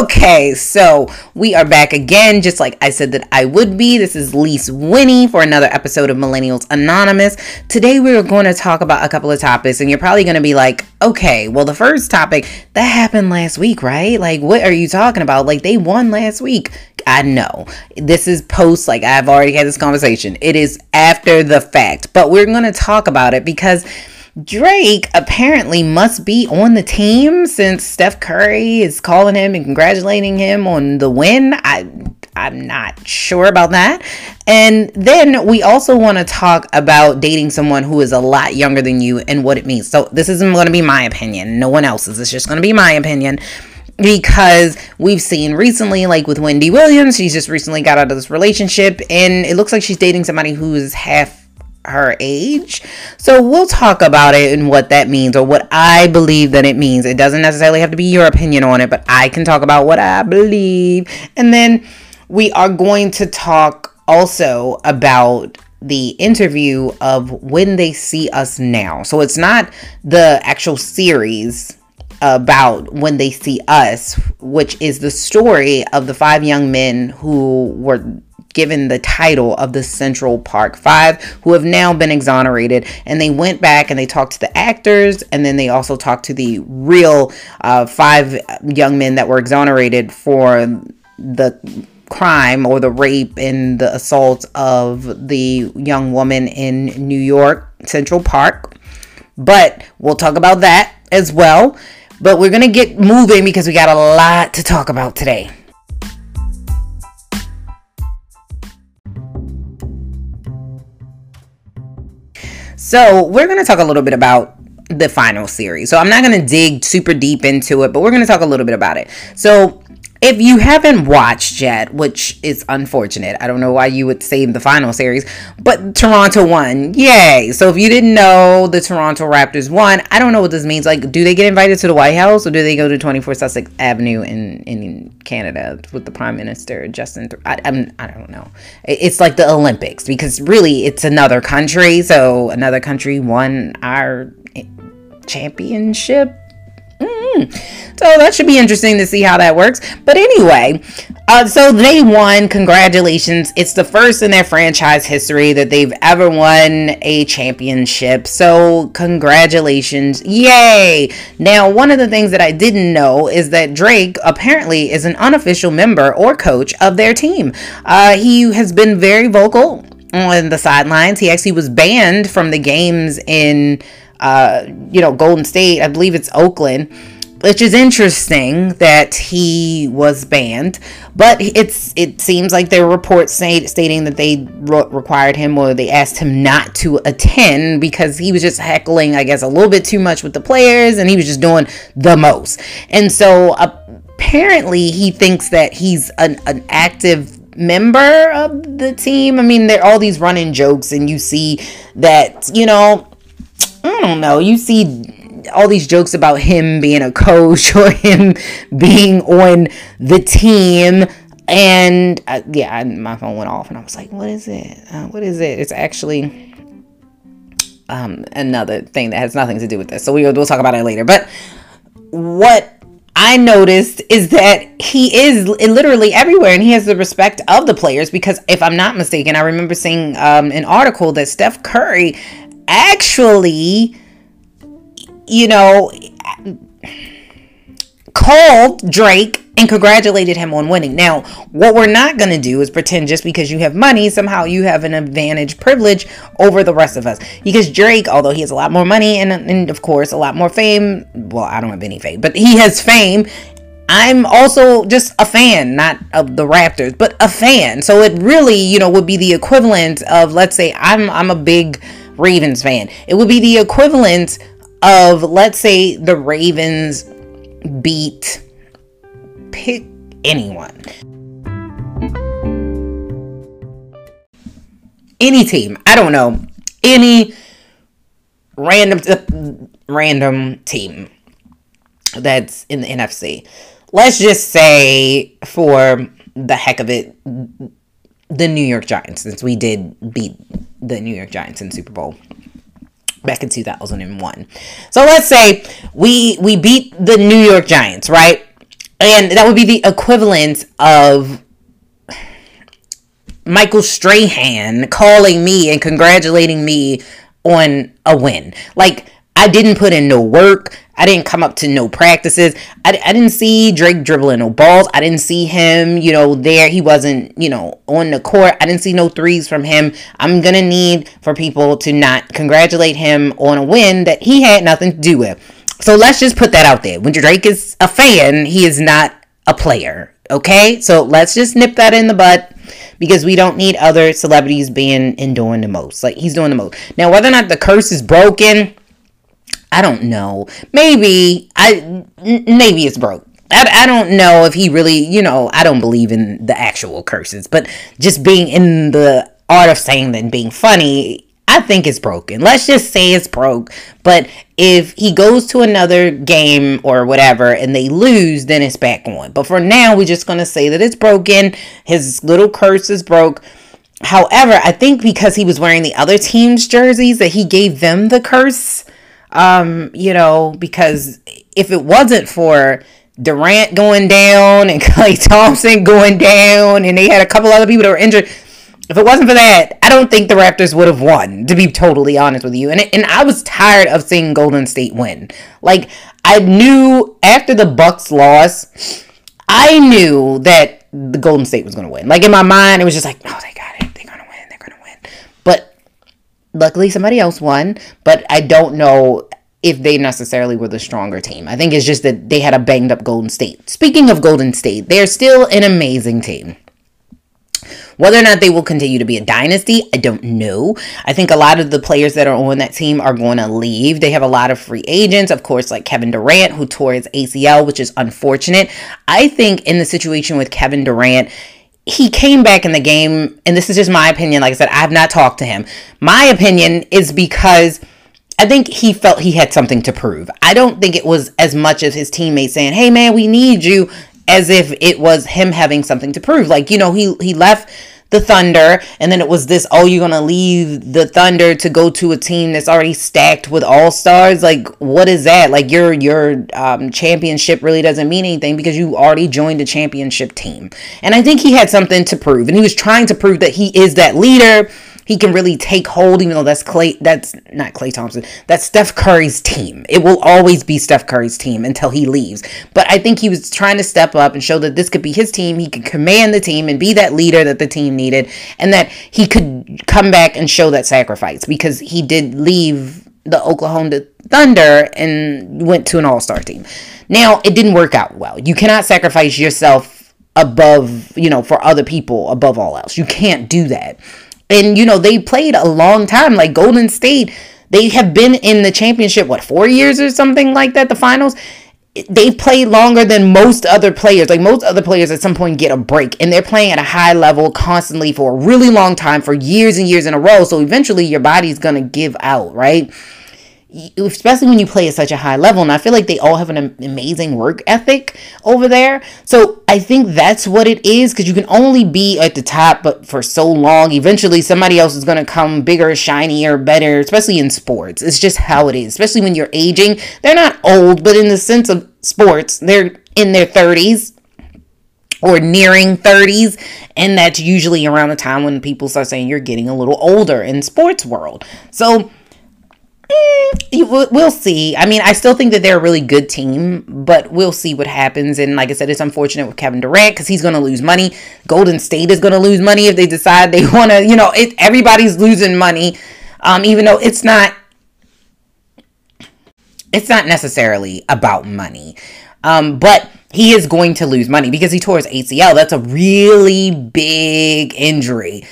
Okay, so we are back again, just like I said that I would be. This is Lisa Winnie for another episode of Millennials Anonymous. Today we are going to talk about a couple of topics, and you're probably going to be like, okay, well, the first topic that happened last week, right? Like, what are you talking about? Like, they won last week. I know this is post, like, I've already had this conversation. It is after the fact, but we're going to talk about it because Drake apparently must be on the team since Steph Curry is calling him and congratulating him on the win. I I'm not sure about that. And then we also want to talk about dating someone who is a lot younger than you and what it means. So this isn't going to be my opinion. No one else's. It's just going to be my opinion because we've seen recently, like with Wendy Williams, she's just recently got out of this relationship and it looks like she's dating somebody who's half her age. So we'll talk about it and what that means or what I believe that it means. It doesn't necessarily have to be your opinion on it, but I can talk about what I believe. And then we are going to talk also about the interview of when they see us now. So it's not the actual series about when they see us, which is the story of the five young men who were given the title of the Central Park Five, who have now been exonerated. And they went back and they talked to the actors, and then they also talked to the real uh, five young men that were exonerated for the crime or the rape and the assault of the young woman in New York Central Park. But we'll talk about that as well. But we're going to get moving because we got a lot to talk about today. So, we're going to talk a little bit about the final series. So, I'm not going to dig super deep into it, but we're going to talk a little bit about it. So, if you haven't watched yet, which is unfortunate, I don't know why you would save the final series, but Toronto won. Yay. So if you didn't know the Toronto Raptors won, I don't know what this means. Like, do they get invited to the White House or do they go to 24 Sussex Avenue in, in Canada with the Prime Minister, Justin? I, I'm, I don't know. It's like the Olympics because really it's another country. So another country won our eh, championship Mm. So that should be interesting to see how that works. But anyway, uh, so they won. Congratulations. It's the first in their franchise history that they've ever won a championship. So congratulations. Yay. Now, one of the things that I didn't know is that Drake apparently is an unofficial member or coach of their team. Uh, he has been very vocal on the sidelines. He actually was banned from the games in uh, you know, Golden State. I believe it's Oakland, which is interesting that he was banned. But it's it seems like there were reports say, stating that they re- required him or they asked him not to attend because he was just heckling, I guess, a little bit too much with the players, and he was just doing the most. And so apparently, he thinks that he's an, an active member of the team. I mean, there are all these running jokes, and you see that, you know, I don't know. You see all these jokes about him being a coach or him being on the team. And uh, yeah, my phone went off and I was like, what is it? Uh, what is it? It's actually um, another thing that has nothing to do with this. So we, we'll talk about it later. But what I noticed is that he is literally everywhere and he has the respect of the players because if I'm not mistaken, I remember seeing um, an article that Steph Curry actually, you know, called Drake and congratulated him on winning. Now, what we're not going to do is pretend just because you have money, somehow you have an advantage privilege over the rest of us. Because Drake, although he has a lot more money and, and of course a lot more fame, well, I don't have any fame, but he has fame. I'm also just a fan, not of the Raptors, but a fan. So it really, you know, would be the equivalent of let's say I'm I'm a big Ravens fan. It would be the equivalent of, let's say, the Ravens beat pick anyone. Any team. I don't know. Any random uh, random team that's in the NFC. Let's just say for the heck of it the New York Giants since we did beat the New York Giants in Super Bowl back in 2001. So let's say we we beat the New York Giants, right? And that would be the equivalent of Michael Strahan calling me and congratulating me on a win. Like, I didn't put in no work. I didn't come up to no practices. I, I didn't see Drake dribbling no balls. I didn't see him, you know, there. He wasn't, you know, on the court. I didn't see no threes from him. I'm going to need for people to not congratulate him on a win that he had nothing to do with. So let's just put that out there. When Drake is a fan, he is not a player. Okay? So let's just nip that in the butt because we don't need other celebrities being and doing the most. Like he's doing the most. Now, whether or not the curse is broken I don't know. Maybe I maybe it's broke. I, I don't know if he really, you know, I don't believe in the actual curses, but just being in the art of saying that being funny, I think it's broken. Let's just say it's broke. But if he goes to another game or whatever and they lose, then it's back on. But for now, we're just going to say that it's broken. His little curse is broke. However, I think because he was wearing the other team's jerseys that he gave them the curse um, you know, because if it wasn't for Durant going down and Klay Thompson going down, and they had a couple other people that were injured. If it wasn't for that, I don't think the Raptors would have won, to be totally honest with you. And, and I was tired of seeing Golden State win. Like, I knew after the Bucks loss, I knew that the Golden State was going to win. Like, in my mind, it was just like, oh, they got it. They're going to win. They're going to win. But luckily somebody else won, but I don't know if they necessarily were the stronger team. I think it's just that they had a banged up Golden State. Speaking of Golden State, they're still an amazing team. Whether or not they will continue to be a dynasty, I don't know. I think a lot of the players that are on that team are going to leave. They have a lot of free agents, of course, like Kevin Durant, who tore his ACL, which is unfortunate. I think in the situation with Kevin Durant, he came back in the game, and this is just my opinion. Like I said, I have not talked to him. My opinion is because I think he felt he had something to prove. I don't think it was as much as his teammates saying, "Hey, man, we need you," as if it was him having something to prove. Like you know, he he left the Thunder, and then it was this, oh, you're gonna leave the Thunder to go to a team that's already stacked with all stars. Like, what is that? Like, your your um, championship really doesn't mean anything because you already joined a championship team. And I think he had something to prove, and he was trying to prove that he is that leader he can really take hold, even though that's Klay, that's not Klay Thompson, that's Steph Curry's team. It will always be Steph Curry's team until he leaves. But I think he was trying to step up and show that this could be his team. He could command the team and be that leader that the team needed, and that he could come back and show that sacrifice because he did leave the Oklahoma Thunder and went to an all star team. Now, it didn't work out well. You cannot sacrifice yourself above, you know, for other people above all else. You can't do that. And, you know, they played a long time. Like Golden State, they have been in the championship, what, four years or something like that, the finals? They've played longer than most other players. Like most other players at some point get a break and they're playing at a high level constantly for a really long time, for years and years in a row. So eventually your body's going to give out, right? Especially when you play at such a high level. And I feel like they all have an amazing work ethic over there. So I think that's what it is because you can only be at the top, but for so long. Eventually, somebody else is going to come bigger, shinier, better, especially in sports. It's just how it is, especially when you're aging. They're not old, but in the sense of sports, they're in their 30s or nearing 30s and that's usually around the time when people start saying you're getting a little older in sports world so we'll see. I mean, I still think that they're a really good team, but we'll see what happens. And like I said, it's unfortunate with Kevin Durant because he's going to lose money. Golden State is going to lose money if they decide they want to. You know, it, everybody's losing money, um, even though it's not. It's not necessarily about money, um, but he is going to lose money because he tore his ACL. That's a really big injury.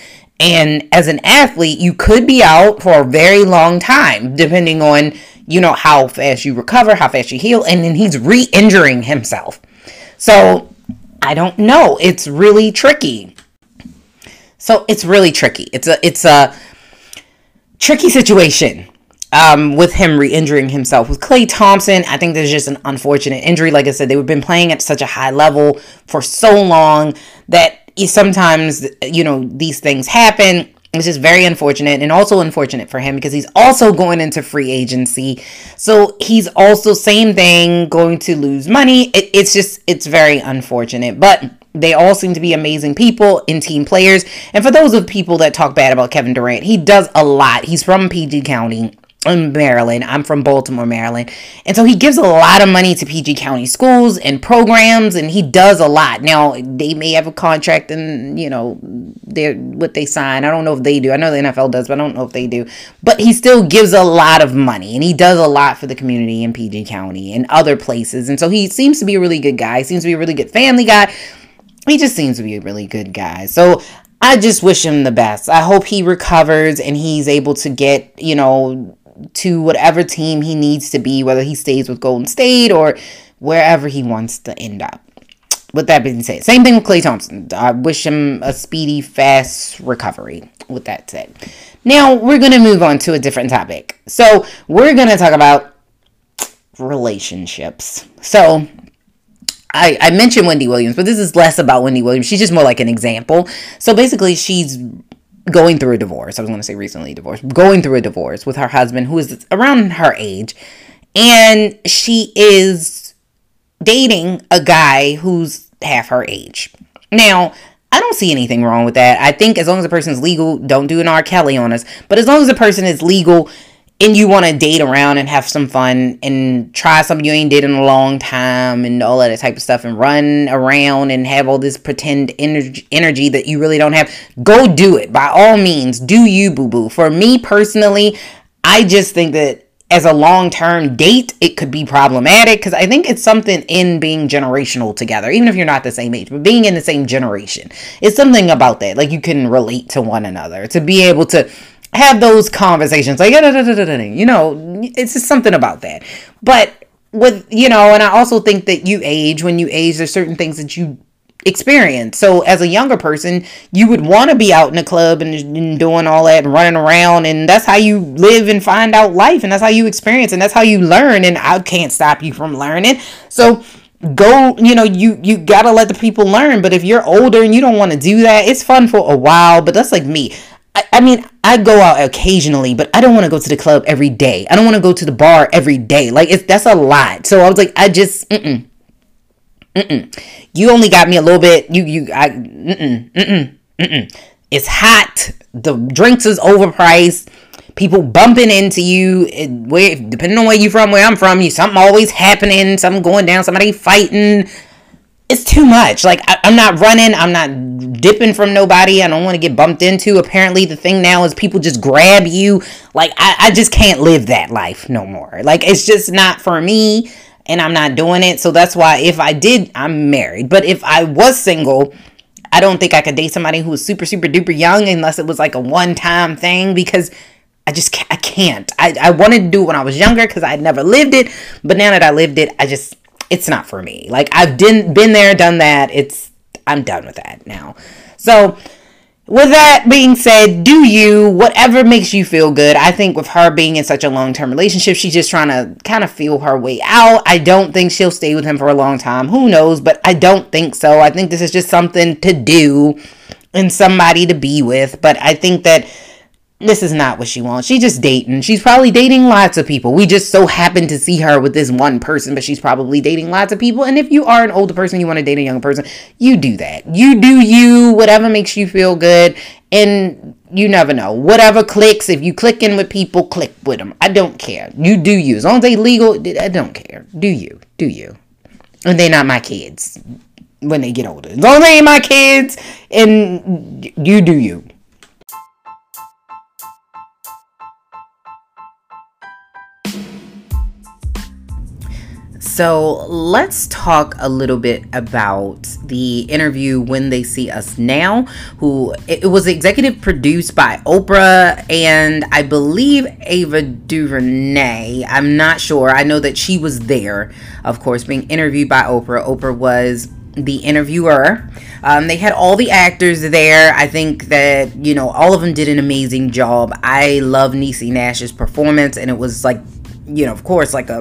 And as an athlete, you could be out for a very long time, depending on, you know, how fast you recover, how fast you heal. And then he's re injuring himself. So I don't know. It's really tricky. So it's really tricky. It's a it's a tricky situation um, with him re-injuring himself. With Klay Thompson, I think there's just an unfortunate injury. Like I said, they've been playing at such a high level for so long that sometimes you know these things happen It's just very unfortunate and also unfortunate for him because he's also going into free agency. So he's also, same thing, going to lose money. It, it's just, it's very unfortunate. But they all seem to be amazing people and team players. And for those of people that talk bad about Kevin Durant, he does a lot. He's from PG County in Maryland. I'm from Baltimore, Maryland. And so he gives a lot of money to PG County schools and programs and he does a lot. Now, they may have a contract and, you know, they're what they sign. I don't know if they do. I know the NFL does, but I don't know if they do. But he still gives a lot of money and he does a lot for the community in PG County and other places. And so he seems to be a really good guy. He seems to be a really good family guy. He just seems to be a really good guy. So I just wish him the best. I hope he recovers and he's able to get, you know, to whatever team he needs to be, whether he stays with Golden State or wherever he wants to end up. With that being said, same thing with Klay Thompson. I wish him a speedy, fast recovery. With that said, now we're going to move on to a different topic. So, we're going to talk about relationships. So, I, I mentioned Wendy Williams, but this is less about Wendy Williams. She's just more like an example. So basically, she's going through a divorce. I was going to say recently divorced, going through a divorce with her husband who is around her age. And she is dating a guy who's half her age. Now, I don't see anything wrong with that. I think as long as the person's legal, don't do an R. Kelly on us. But as long as the person is legal and you want to date around and have some fun and try something you ain't did in a long time and all that type of stuff and run around and have all this pretend energy, energy that you really don't have, go do it. By all means, do you, boo boo. For me personally, I just think that as a long term date, it could be problematic because I think it's something in being generational together, even if you're not the same age, but being in the same generation. It's something about that. Like you can relate to one another, to be able to have those conversations. Like you know it's just something about that. But with you know and i also think that you age when you age there's certain things that you experience. So as a younger person you would want to be out in the club and, and doing all that and running around and that's how you live and find out life and that's how you experience and that's how you learn and i can't stop you from learning. So go you know you you gotta let the people learn but if you're older and you don't want to do that it's fun for a while but that's like me I, I mean, I go out occasionally, but I don't want to go to the club every day. I don't want to go to the bar every day. Like it's that's a lot. So I was like, I just mm mm mm-mm. You only got me a little bit. You you I mm mm mm It's hot. The drinks is overpriced. People bumping into you. Where depending on where you from, where I'm from, you something always happening. Something going down. Somebody fighting it's too much. Like I, am not running. I'm not dipping from nobody. I don't want to get bumped into. Apparently, the thing now is people just grab you. Like I, I just can't live that life no more. Like it's just not for me, and I'm not doing it. So that's why if I did, I'm married. But if I was single. I don't think I could date somebody who was super, super duper young unless it was like a one time thing because I just I can't. I, I wanted to do it when I was younger because I'd never lived it. But now that I lived it, I just, it's not for me. Like I've been been there, done that. It's I'm done with that now. So with that being said, do you whatever makes you feel good. I think with her being in such a long-term relationship, she's just trying to kind of feel her way out. I don't think she'll stay with him for a long time. Who knows, but I don't think so. I think this is just something to do and somebody to be with, but I think that this is not what she wants. She's just dating. She's probably dating lots of people. We just so happen to see her with this one person, but she's probably dating lots of people. And if you are an older person, you want to date a younger person, you do that. You do you, whatever makes you feel good. And you never know. Whatever clicks, if you click in with people, click with them. I don't care. You do you. As long as they legal, I don't care. Do you. Do you. And they're not my kids when they get older. As long as they ain't my kids and you do you. So let's talk a little bit about the interview When They See Us Now, who it was executive produced by Oprah and I believe Ava DuVernay. I'm not sure. I know that she was there, of course, being interviewed by Oprah. Oprah was the interviewer. Um, they had all the actors there. I think that, you know, all of them did an amazing job. I love Niecy Nash's performance, and it was like, you know, of course, like a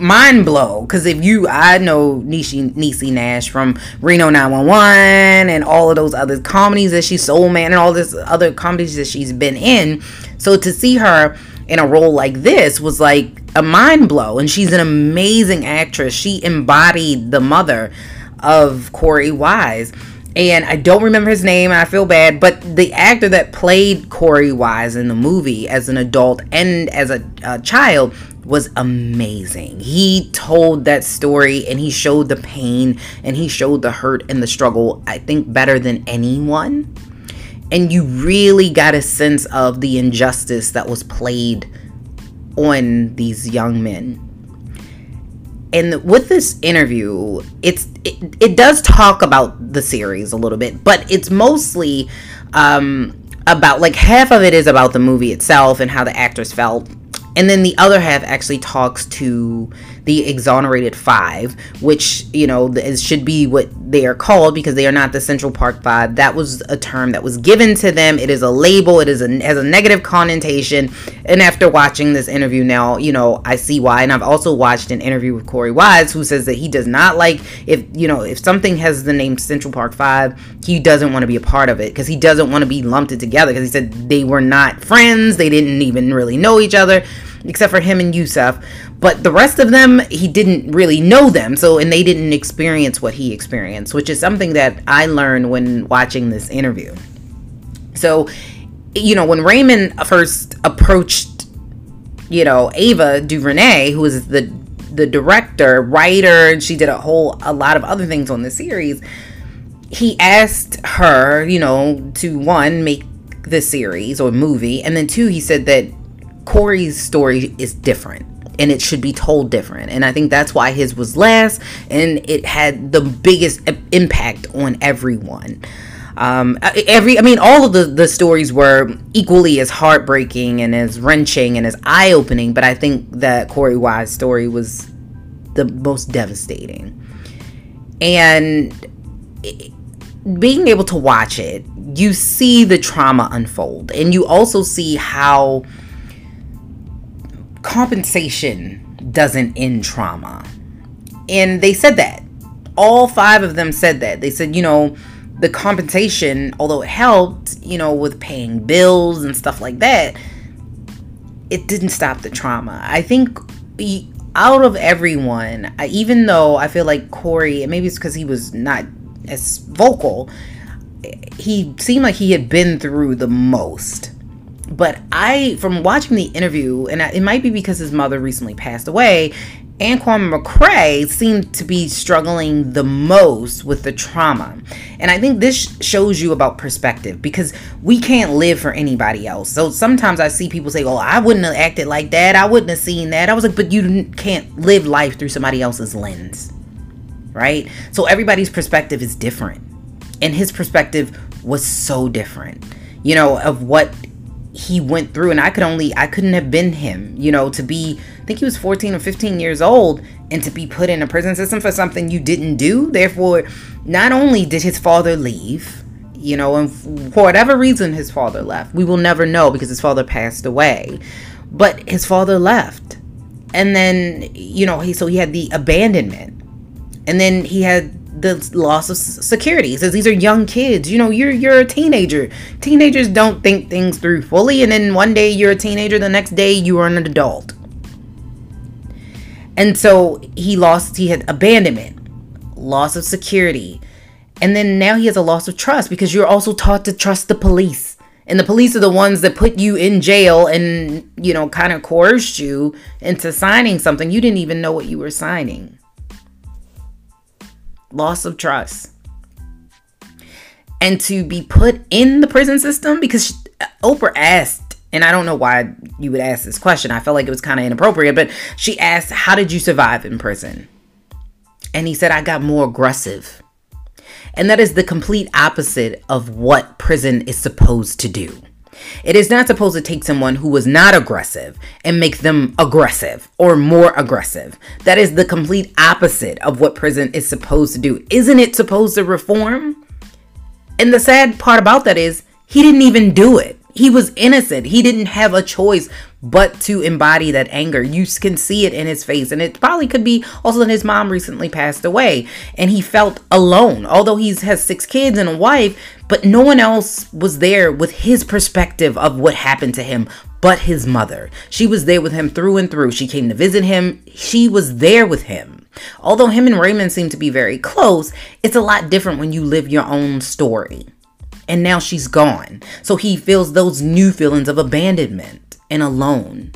mind blow because if you i know Niecy, Niecy Nash from Reno 911 and all of those other comedies that she's Soul Man and all this other comedies that she's been in so to see her in a role like this was like a mind blow and she's an amazing actress she embodied the mother of Korey Wise and I don't remember his name, I feel bad. But the actor that played Korey Wise in the movie as an adult and as a, a, child was amazing. He told that story and he showed the pain and he showed the hurt and the struggle, I think, better than anyone. And you really got a sense of the injustice that was played on these young men and with this interview it's it, it does talk about the series a little bit but it's mostly um about like half of it is about the movie itself and how the actors felt and then the other half actually talks to the exonerated five, which you know is, should be what they are called because they are not the Central Park Five. That was a term that was given to them. It is a label. It is a has a negative connotation. And after watching this interview now, you know I see why. And I've also watched an interview with Korey Wise, who says that he does not like if you know if something has the name Central Park Five, he doesn't want to be a part of it because he doesn't want to be lumped together because he said they were not friends. They didn't even really know each other except for him and Yusef. But the rest of them, he didn't really know them. So, and they didn't experience what he experienced, which is something that I learned when watching this interview. So, you know, when Raymond first approached, you know, Ava DuVernay, who is the the director, writer, and she did a whole a lot of other things on the series. He asked her, you know, to one make the series or movie, and then two, he said that Korey's story is different and it should be told different. And I think that's why his was last and it had the biggest impact on everyone. Um, every, I mean, all of the, the stories were equally as heartbreaking and as wrenching and as eye opening, but I think that Korey Wise story was the most devastating. And being able to watch it, you see the trauma unfold, and you also see how compensation doesn't end trauma. And they said that. All five of them said that. They said, you know, the compensation, although it helped, you know, with paying bills and stuff like that, it didn't stop the trauma. I think out of everyone, even though I feel like Korey, and maybe it's because he was not as vocal, he seemed like he had been through the most but I, from watching the interview, and it might be because his mother recently passed away, Kwame McCray seemed to be struggling the most with the trauma. And I think this shows you about perspective because we can't live for anybody else. So sometimes I see people say, Oh, I wouldn't have acted like that. I wouldn't have seen that. I was like, But you can't live life through somebody else's lens. Right? So everybody's perspective is different. And his perspective was so different, you know, of what he went through and I could only I couldn't have been him, you know, to be I think he was 14 or 15 years old and to be put in a prison system for something you didn't do. Therefore, not only did his father leave, you know, and for whatever reason his father left. We will never know because his father passed away. But his father left. And then, you know, he so he had the abandonment. And then he had the loss of security. Says these are young kids. You know, you're you're a teenager. Teenagers don't think things through fully, and then one day you're a teenager, the next day you are an adult. And so he lost. He had abandonment, loss of security, and then now he has a loss of trust because you're also taught to trust the police. And the police are the ones that put you in jail and, you know, kind of coerced you into signing something you didn't even know what you were signing loss of trust. And to be put in the prison system because she, Oprah asked, and I don't know why you would ask this question. I felt like it was kind of inappropriate, but she asked, How did you survive in prison? And he said, I got more aggressive. And that is the complete opposite of what prison is supposed to do. It is not supposed to take someone who was not aggressive and make them aggressive or more aggressive. That is the complete opposite of what prison is supposed to do. Isn't it supposed to reform? And the sad part about that is he didn't even do it. He was innocent. He didn't have a choice but to embody that anger. You can see it in his face. And it probably could be also that his mom recently passed away and he felt alone. Although he has six kids and a wife, but no one else was there with his perspective of what happened to him but his mother. She was there with him through and through. She came to visit him. She was there with him. Although him and Raymond seem to be very close, it's a lot different when you live your own story. And now she's gone. So he feels those new feelings of abandonment and alone.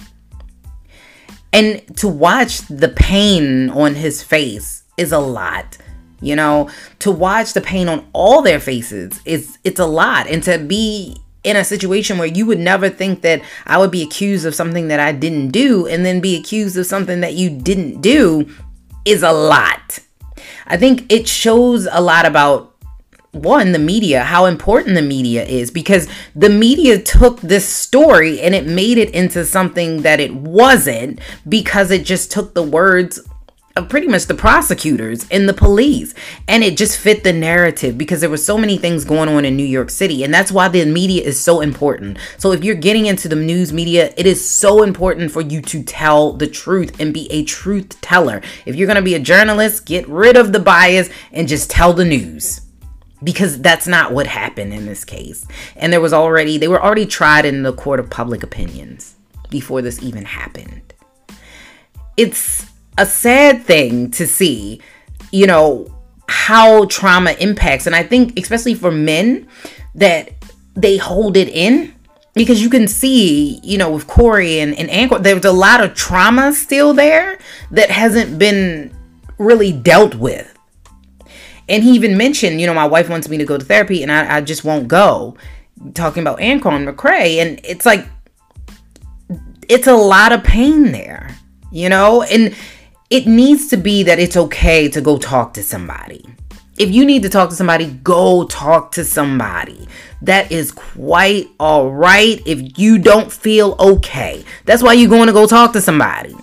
And to watch the pain on his face is a lot. You know, to watch the pain on all their faces is it's a lot. And to be in a situation where you would never think that I would be accused of something that I didn't do and then be accused of something that you didn't do is a lot. I think it shows a lot about one the media how important the media is because the media took this story and it made it into something that it wasn't because it just took the words of pretty much the prosecutors and the police and it just fit the narrative because there were so many things going on in New York City and that's why the media is so important. So if you're getting into the news media, it is so important for you to tell the truth and be a truth teller. If you're going to be a journalist, get rid of the bias and just tell the news because that's not what happened in this case. And there was already, they were already tried in the court of public opinions before this even happened. It's a sad thing to see, you know, how trauma impacts. And I think, especially for men, that they hold it in because you can see, you know, with Korey and, and Anchor, there's a lot of trauma still there that hasn't been really dealt with. And he even mentioned, you know, my wife wants me to go to therapy and I, I just won't go. Talking about Anquan McCray. And it's like, it's a lot of pain there, you know? And it needs to be that it's okay to go talk to somebody. If you need to talk to somebody, go talk to somebody. That is quite all right if you don't feel okay. That's why you're going to go talk to somebody.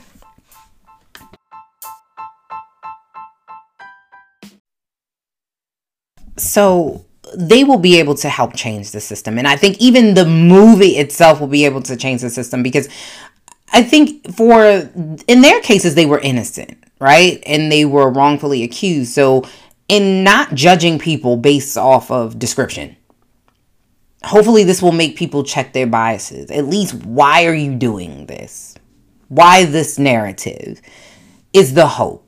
So they will be able to help change the system. And I think even the movie itself will be able to change the system because I think for in their cases they were innocent, right? And they were wrongfully accused. So in not judging people based off of description. Hopefully this will make people check their biases. At least why are you doing this? Why this narrative is the hope,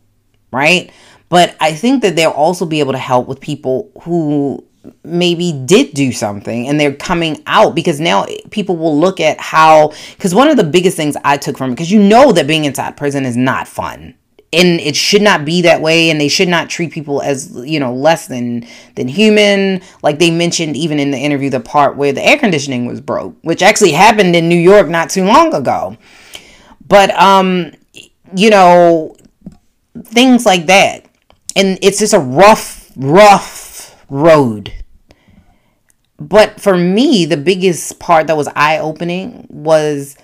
right? But I think that they'll also be able to help with people who maybe did do something and they're coming out because now people will look at how because one of the biggest things I took from it because you know that being inside prison is not fun. And it should not be that way and they should not treat people as you know less than than human. Like they mentioned even in the interview the part where the air conditioning was broke which actually happened in New York not too long ago. But um you know things like that and it's just a rough, rough road. But for me, the biggest part that was eye opening was,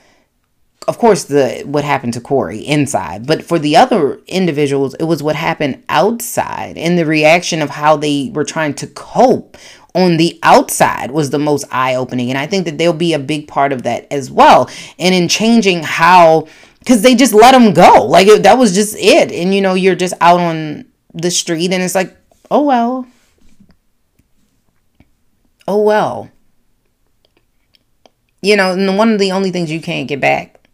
of course, the what happened to Korey inside. But for the other individuals, it was what happened outside and the reaction of how they were trying to cope on the outside was the most eye opening. And I think that they'll be a big part of that as well. And in changing how, because they just let them go. Like it, that was just it. And you know, you're just out on the street and it's like, oh well. Oh well. You know, and one of the only things you can't get back,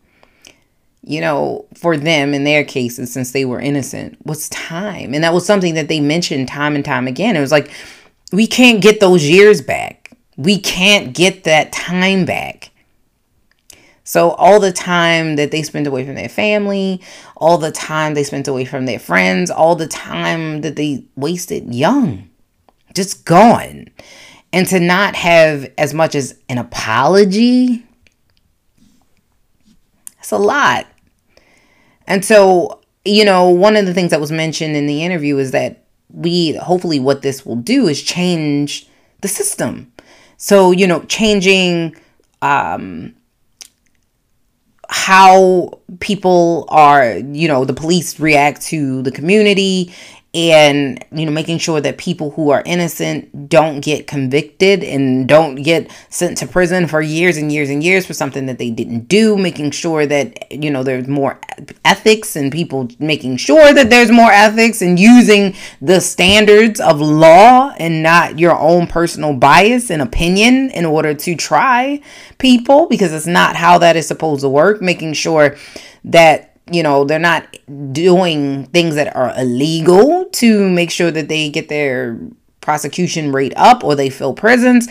you know, for them in their cases, since they were innocent, was time. And that was something that they mentioned time and time again. It was like, we can't get those years back. We can't get that time back. So, all the time that they spent away from their family, all the time they spent away from their friends, all the time that they wasted young, just gone. And to not have as much as an apology, that's a lot. And so, you know, one of the things that was mentioned in the interview is that we hopefully what this will do is change the system. So, you know, changing um how people are, you know, the police react to the community and you know making sure that people who are innocent don't get convicted and don't get sent to prison for years and years and years for something that they didn't do making sure that you know there's more ethics and people making sure that there's more ethics and using the standards of law and not your own personal bias and opinion in order to try people because it's not how that is supposed to work. Making sure that you know they're not doing things that are illegal to make sure that they get their prosecution rate up or they fill prisons.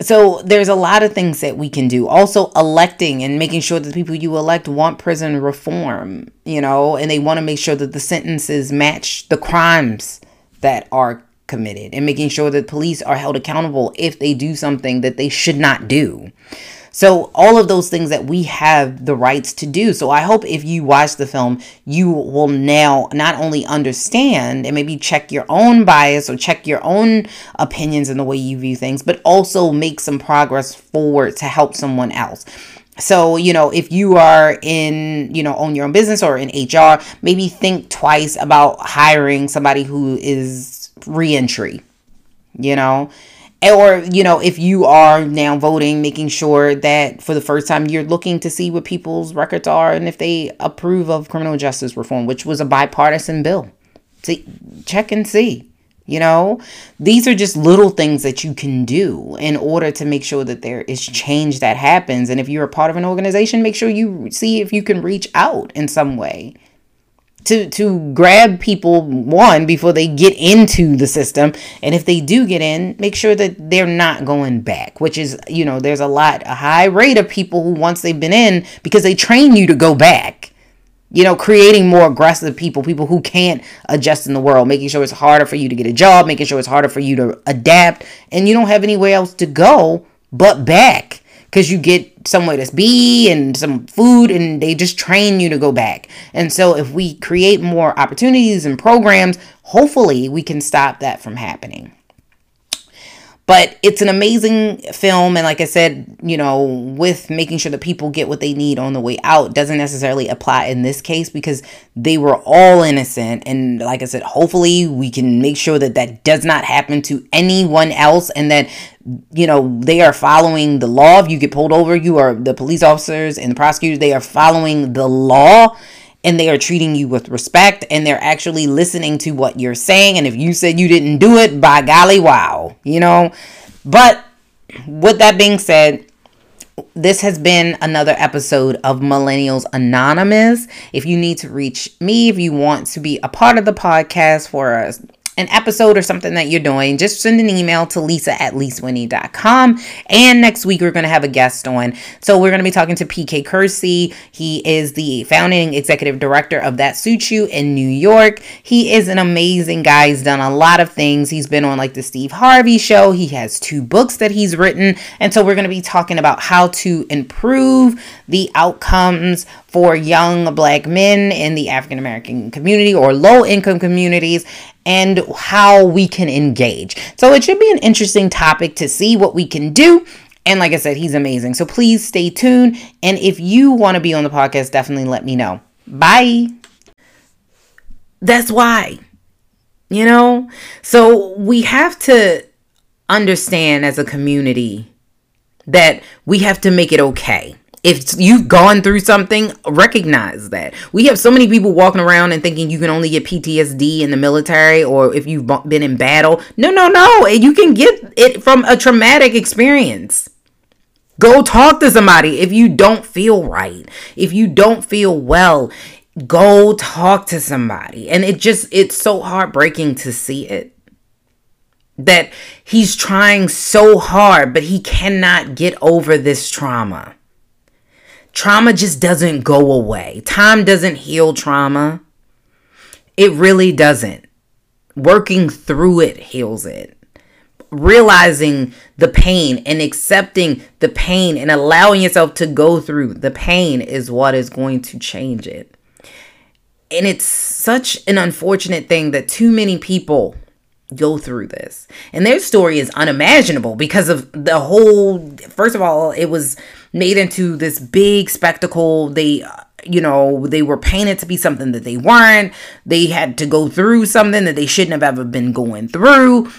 So there's a lot of things that we can do. Also electing and making sure that the people you elect want prison reform you know and they want to make sure that the sentences match the crimes that are committed and making sure that police are held accountable if they do something that they should not do so, all of those things that we have the rights to do. So, I hope if you watch the film, you will now not only understand and maybe check your own bias or check your own opinions and the way you view things, but also make some progress forward to help someone else. So, you know, if you are in, you know, own your own business or in HR, maybe think twice about hiring somebody who is reentry, you know or you know if you are now voting making sure that for the first time you're looking to see what people's records are and if they approve of criminal justice reform which was a bipartisan bill. See check and see you know? These are just little things that you can do in order to make sure that there is change that happens. And if you're a part of an organization make sure you see if you can reach out in some way to to grab people one before they get into the system. And if they do get in make sure that they're not going back which is you know there's a lot a high rate of people who once they've been in because they train you to go back. You know creating more aggressive people people who can't adjust in the world making sure it's harder for you to get a job making sure it's harder for you to adapt and you don't have anywhere else to go but back because you get somewhere to be and some food and they just train you to go back. And so if we create more opportunities and programs, hopefully we can stop that from happening. But it's an amazing film. And like I said, you know, with making sure that people get what they need on the way out doesn't necessarily apply in this case because they were all innocent. And like I said, hopefully we can make sure that that does not happen to anyone else and that, you know, they are following the law. If you get pulled over, you are the police officers and the prosecutors, they are following the law and they are treating you with respect and they're actually listening to what you're saying. And if you said you didn't do it, by golly, wow, you know. But with that being said, this has been another episode of Millennials Anonymous. If you need to reach me, if you want to be a part of the podcast for us an episode or something that you're doing, just send an email to lisa at lisawinnie.com. And next week, we're going to have a guest on. So we're going to be talking to PK Kersey. He is the founding executive director of That Suits You in New York. He is an amazing guy. He's done a lot of things. He's been on like the Steve Harvey show. He has two books that he's written. And so we're going to be talking about how to improve the outcomes for young black men in the African American community or low income communities and how we can engage. So it should be an interesting topic to see what we can do. And like I said, he's amazing. So please stay tuned. And if you want to be on the podcast, definitely let me know. Bye. That's why. You know? So we have to understand as a community that we have to make it okay if you've gone through something, recognize that. We have so many people walking around and thinking you can only get PTSD in the military or if you've been in battle. No, no, no. You can get it from a traumatic experience. Go talk to somebody if you don't feel right. If you don't feel well, go talk to somebody. And it just, it's so heartbreaking to see it. That he's trying so hard, but he cannot get over this trauma Trauma just doesn't go away. Time doesn't heal trauma. It really doesn't. Working through it heals it. Realizing the pain and accepting the pain and allowing yourself to go through the pain is what is going to change it. And it's such an unfortunate thing that too many people go through this. And their story is unimaginable because of the whole first of all, it was made into this big spectacle. They you know, they were painted to be something that they weren't. They had to go through something that they shouldn't have ever been going through.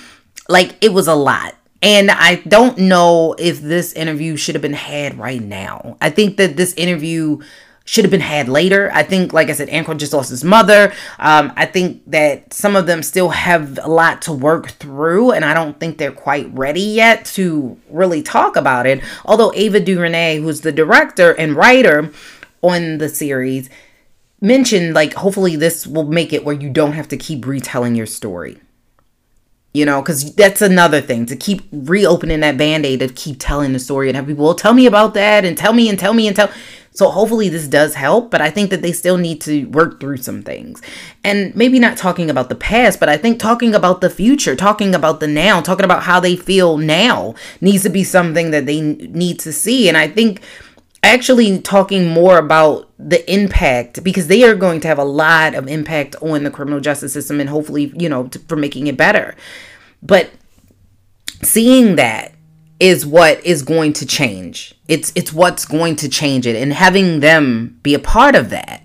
Like it was a lot. And I don't know if this interview should have been had right now. I think that this interview should have been had later. I think, like I said, Anquan just lost his mother. Um, I think that some of them still have a lot to work through, and I don't think they're quite ready yet to really talk about it. Although Ava DuVernay, who's the director and writer on the series, mentioned like hopefully this will make it where you don't have to keep retelling your story. You know, because that's another thing to keep reopening that band aid to keep telling the story and have people, well, tell me about that and tell me and tell me and tell. So hopefully this does help, but I think that they still need to work through some things. And maybe not talking about the past, but I think talking about the future, talking about the now, talking about how they feel now needs to be something that they need to see. And I think actually talking more about the impact because they are going to have a lot of impact on the criminal justice system and hopefully, you know, to, for making it better. But seeing that is what is going to change. It's it's what's going to change it and having them be a part of that